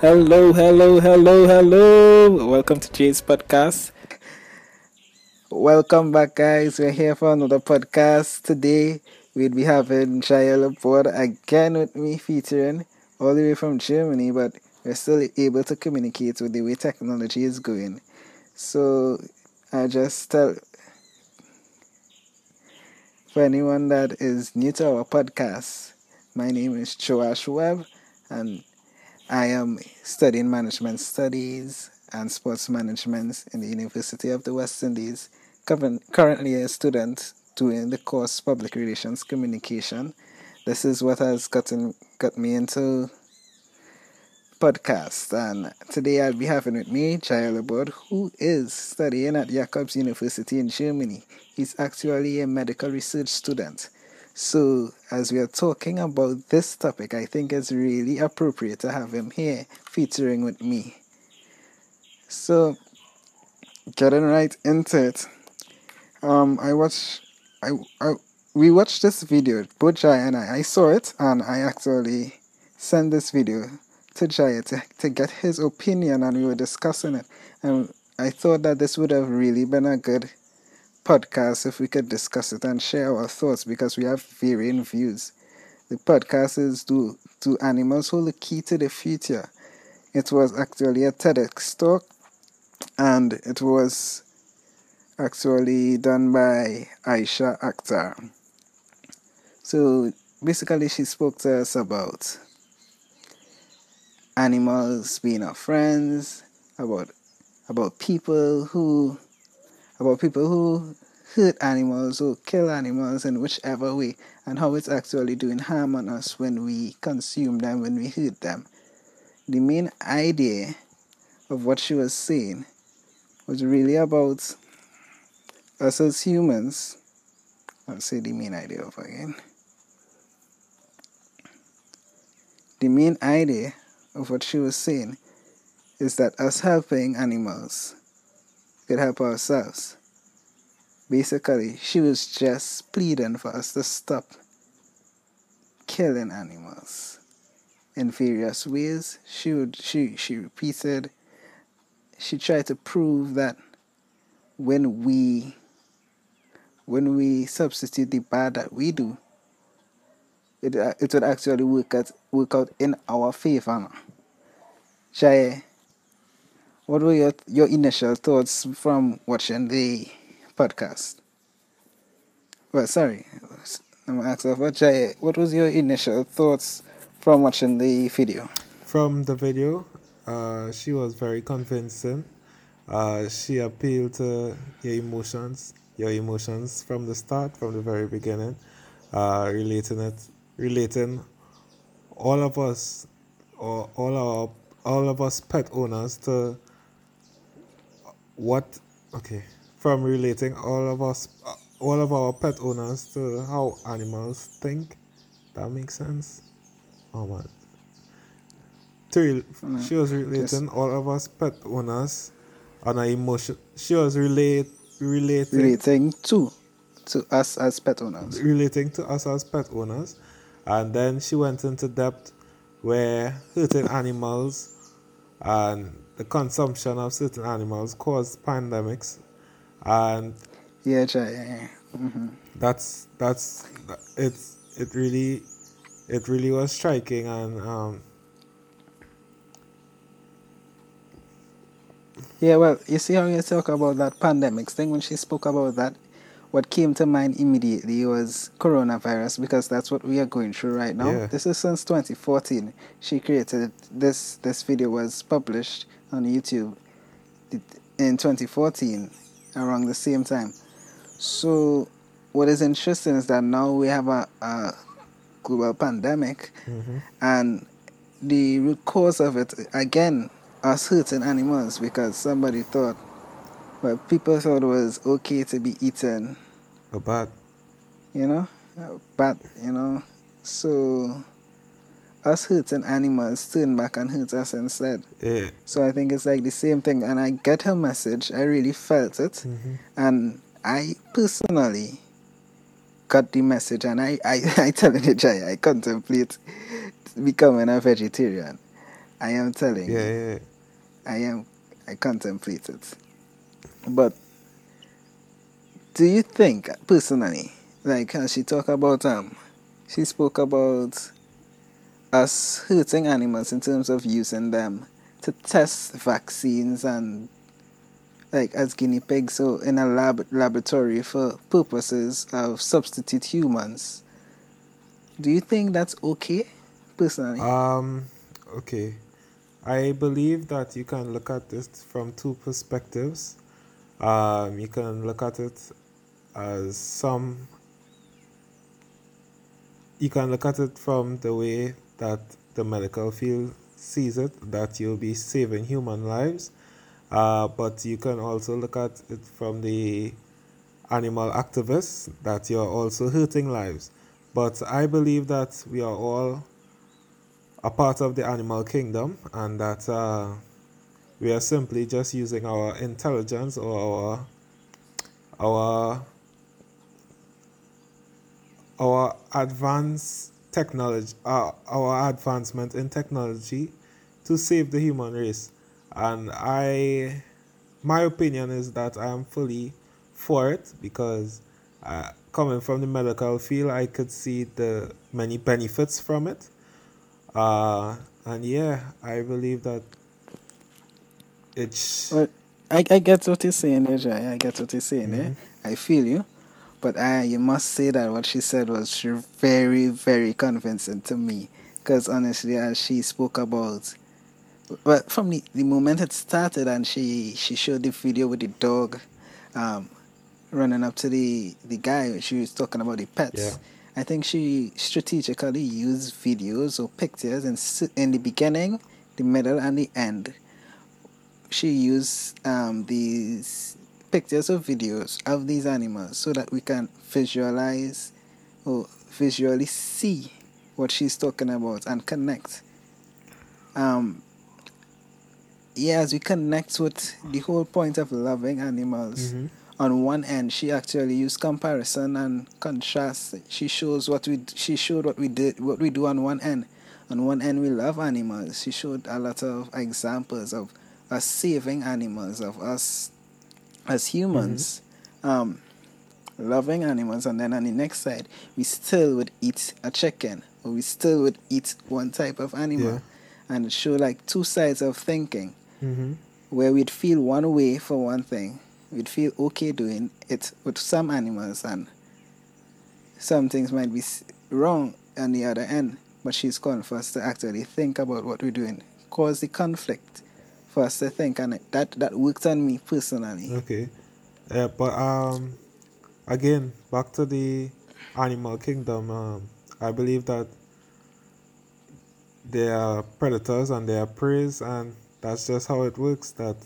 Hello, hello, hello, hello. Welcome to Jay's podcast. Welcome back, guys. We're here for another podcast. Today, we'll be having Jael aboard again with me, featuring all the way from Germany, but we're still able to communicate with the way technology is going. So, I just tell for anyone that is new to our podcast, my name is Joash Webb, and I am studying management studies and sports management in the University of the West Indies. Currently, a student doing the course Public Relations Communication. This is what has gotten got me into podcast. And today I'll be having with me Jael Abod, who is studying at Jacobs University in Germany. He's actually a medical research student. So, as we are talking about this topic, I think it's really appropriate to have him here featuring with me. So, getting right into it, um, I watched, I, I, we watched this video, both Jai and I. I saw it, and I actually sent this video to Jai to, to get his opinion, and we were discussing it. And I thought that this would have really been a good podcast if we could discuss it and share our thoughts because we have varying views. The podcast is Do, Do Animals Hold the Key to the Future? It was actually a TEDx talk and it was actually done by Aysha Akhtar. So basically, she spoke to us about animals being our friends, about about people who about people who hurt animals or kill animals in whichever way and how it's actually doing harm on us when we consume them, when we hurt them. The main idea of what she was saying was really about us as humans. I'll say the main idea of again. The main idea of what she was saying is that us helping animals could help ourselves. Basically, she was just pleading for us to stop killing animals in various ways. She would she she repeated she tried to prove that when we when we substitute the bad that we do, it it would actually work out work out in our favor. Jaya, what were your, your initial thoughts from watching the podcast? Well, sorry, I'm asking what Jay, what was your initial thoughts from watching the video? From the video, uh, she was very convincing. Uh, she appealed to your emotions, your emotions from the start, from the very beginning, uh, relating it, relating all of us, or all our, all of us pet owners to what okay from relating all of us all of our pet owners to how animals think that makes sense? Oh man. To she was relating yes. all of us pet owners on an emotion she was relate relating relating to to us as pet owners. Relating to us as pet owners. And then she went into depth where hurting animals and the consumption of certain animals caused pandemics, and yeah, yeah. Mm-hmm. that's that's it's it really it really was striking and um, yeah well you see how you talk about that pandemics thing when she spoke about that what came to mind immediately was coronavirus because that's what we are going through right now. Yeah. This is since 2014. She created this. This video was published on YouTube in 2014, around the same time. So, what is interesting is that now we have a, a global pandemic, mm-hmm. and the root cause of it again us hurting animals because somebody thought well, people thought it was okay to be eaten. A bat. You know? A bat, you know? So, us hurting animals turn back and hurt us instead. Yeah. So I think it's like the same thing. And I get her message. I really felt it. Mm-hmm. And I personally got the message. And I, I, I tell you, Jai, I contemplate becoming a vegetarian. I am telling Yeah, you. yeah. I am. I contemplate it. But do you think, personally, like she talk about um, she spoke about us hurting animals in terms of using them to test vaccines and like as guinea pigs, so in a lab laboratory for purposes of substitute humans. Do you think that's okay, personally? Um, okay. I believe that you can look at this from two perspectives. Um, you can look at it as some. You can look at it from the way that the medical field sees it, that you'll be saving human lives. Uh, but you can also look at it from the animal activists, that you're also hurting lives. But I believe that we are all a part of the animal kingdom and that uh, we are simply just using our intelligence or our our our advanced technology uh, our advancement in technology to save the human race and i my opinion is that i am fully for it because uh, coming from the medical field i could see the many benefits from it uh, and yeah i believe that it's Well, I, I get what you're saying there, Jai. I get what you're saying there. I feel you. But I, you must say that what she said was very, very convincing to me. Because honestly, as she spoke about, well, from the, the moment it started and she, she showed the video with the dog um, running up to the, the guy, she was talking about the pets. Yeah. I think she strategically used videos or pictures in, in the beginning, the middle, and the end she used um, these pictures or videos of these animals so that we can visualize or visually see what she's talking about and connect. Um, yeah, as we connect with the whole point of loving animals, Mhm. on one end she actually used comparison and contrast. She shows what we she showed what we did what we do on one end. On one end we love animals. She showed a lot of examples of us saving animals, of us as humans, um, loving animals, and then on the next side we still would eat a chicken or we still would eat one type of animal, Yeah. and show like two sides of thinking hmm where we'd feel one way for one thing, we'd feel okay doing it with some animals, and some things might be wrong on the other end. But she's calling for us to actually think about what we're doing, cause the conflict to think, and that that worked on me personally. Okay. Yeah, but um, again, back to the animal kingdom. Um, I believe that they are predators and they are prey, and that's just how it works. That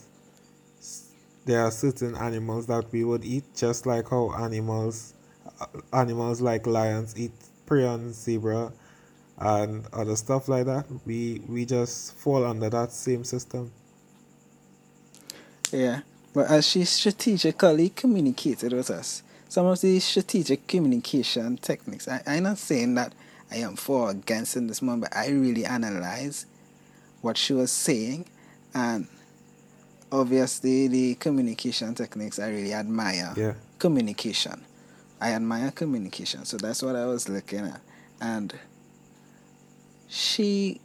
there are certain animals that we would eat, just like how animals, uh, animals like lions eat prey on zebra, and other stuff like that. We we just fall under that same system. Yeah, but as she strategically communicated with us, some of these strategic communication techniques, I, I'm not saying that I am for or against in this moment, but I really analyze what she was saying, and obviously the communication techniques I really admire. Yeah. Communication. I admire communication, so that's what I was looking at, and she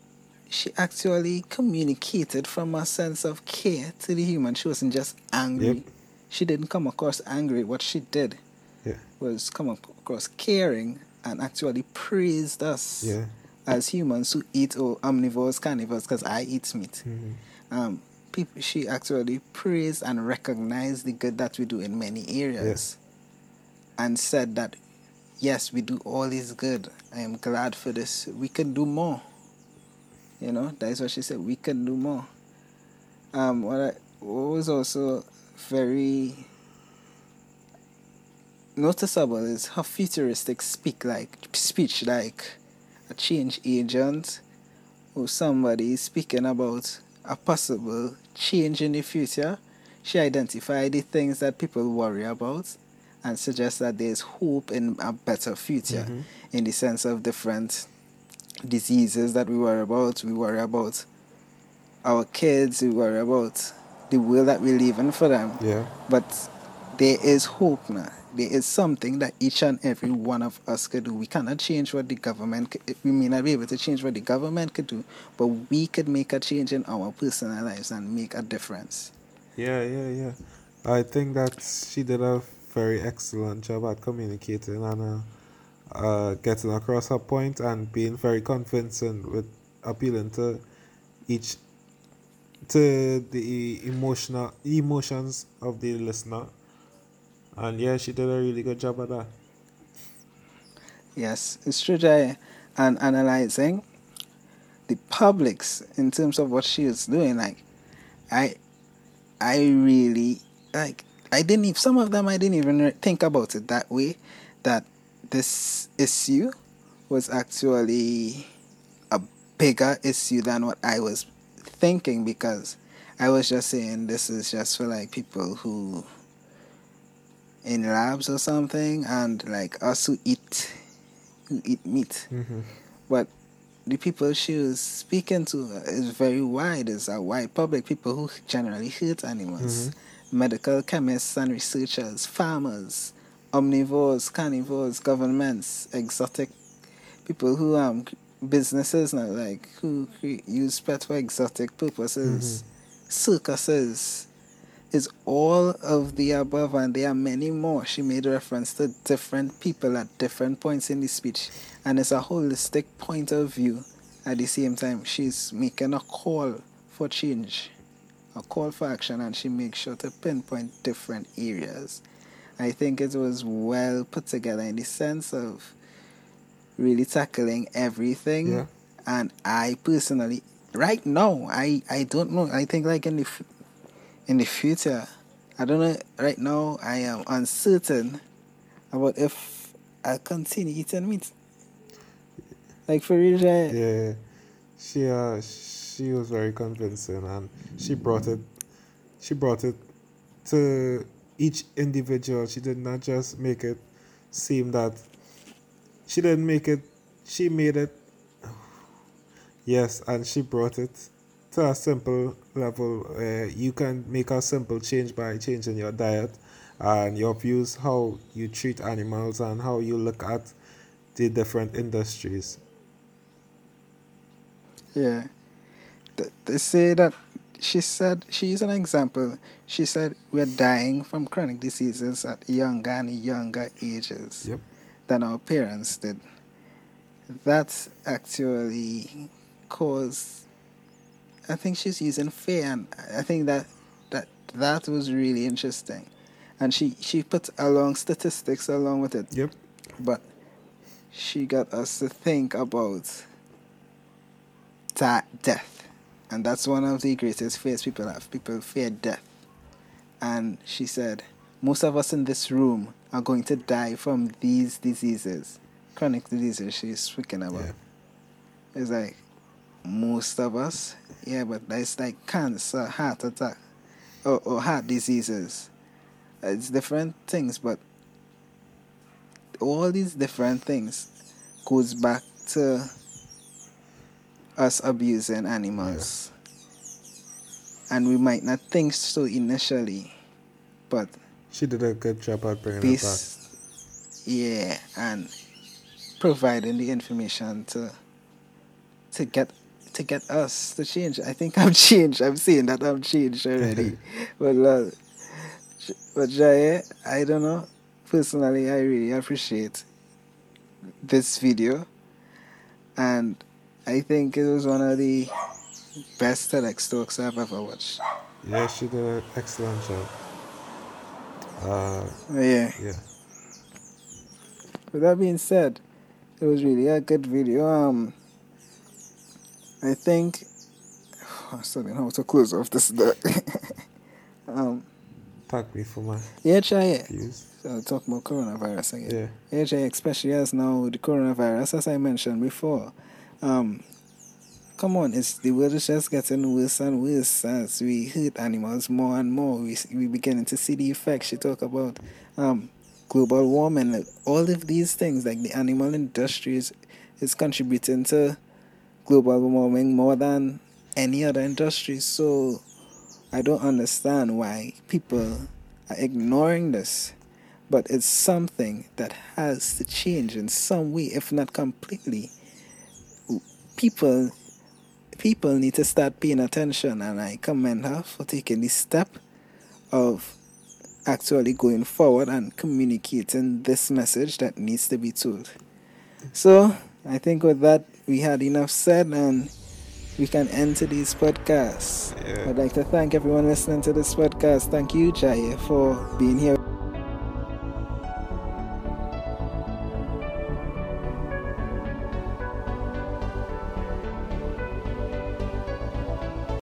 she actually communicated from a sense of care to the human. She wasn't just angry. Yep. She didn't come across angry. What she did Yeah. was come across caring and actually praised us Yeah. as humans who eat or omnivores, carnivores, because I eat meat. Mhm. Um, people, she actually praised and recognized the good that we do in many areas, and said that yes, we do all is good. I am glad for this. We can do more. You know, that is what she said. We can do more. Um, what, I, what was also very noticeable is her futuristic speak like speech like a change agent or somebody speaking about a possible change in the future. She identified the things that people worry about and suggests that there's hope in a better future Mhm. in the sense of different diseases that we worry about. We worry about our kids, we worry about the world that we live in for them. Yeah. But there is hope now. There is something that each and every one of us could do. We cannot change what the government. Could, we may not be able to change what the government could do, but we could make a change in our personal lives and make a difference. Yeah, yeah, yeah. I think that she did a very excellent job at communicating and uh, uh, getting across her point and being very convincing with appealing to each to the emotional emotions of the listener. And yeah, she did a really good job at that. Yes, it's true, Jay. And analyzing the publics in terms of what she is doing, like I I really like I didn't some of them I didn't even think about it that way that this issue was actually a bigger issue than what I was thinking because I was just saying this is just for like people who in labs or something and like us who eat who eat meat. Mm-hmm. But the people she was speaking to is very wide. It's a wide public. People who generally hurt animals, medical chemists and researchers, farmers, omnivores, carnivores, governments, exotic people who um businesses now like who use pet for exotic purposes, circuses. Is all of the above, and there are many more. She made reference to different people at different points in the speech, and it's a holistic point of view. At the same time, she's making a call for change, a call for action, and she makes sure to pinpoint different areas. I think it was well put together in the sense of really tackling everything. Yeah. And I personally, right now, I, I don't know. I think like in the in the future, I don't know. Right now, I am uncertain about if I continue eating meat. Like for real, Jay. Yeah, she uh, she was very convincing, and she brought it, she brought it to each individual. She did not just make it seem that she didn't make it. She made it. Yes, and she brought it to a simple level. Uh, you can make a simple change by changing your diet and your views, how you treat animals, and how you look at the different industries. Yeah. They say that she said she's an example. She said we're dying from chronic diseases at younger and younger ages Yep. than our parents did. That actually caused. I think she's using fear, and I think that that that was really interesting, and she she put along statistics along with it Yep. but she got us to think about that death and that's one of the greatest fears people have. People fear death. And she said most of us in this room are going to die from these diseases. Chronic diseases she's speaking about. Yeah. it's like most of us? Yeah but that's like cancer heart attack or, or heart diseases. It's different things but all these different things goes back to us abusing animals. And we might not think so initially, but She did a good job at bringing it back. this, yeah, and providing the information to to get to get us to change. I think I'm changed. I'm seeing that I'm changed already. but uh, but Jaya, I don't know. Personally, I really appreciate this video, and I think it was one of the best TEDx talks I've ever watched. Yeah, she did an excellent job. Uh, Yeah. yeah. With that being said, it was really a good video. Um, I think I'm studying how to close off this. Um, Thank me for my yeah, try it. views. So talk about coronavirus again. Yeah. AJ, especially as now with the coronavirus, as I mentioned before, um, come on, it's the world is just getting worse and worse as we hurt animals more and more. We we beginning to see the effects. You talk about um, global warming, like, all of these things, like the animal industry is, is contributing to global warming more than any other industry. So I don't understand why people are ignoring this. But it's something that has to change in some way, if not completely. People people need to start paying attention and I commend her for taking this step of actually going forward and communicating this message that needs to be told. So I think with that we had enough said and we can end today's podcast. Yeah. I'd like to thank everyone listening to this podcast. Thank you, Jaya, for being here.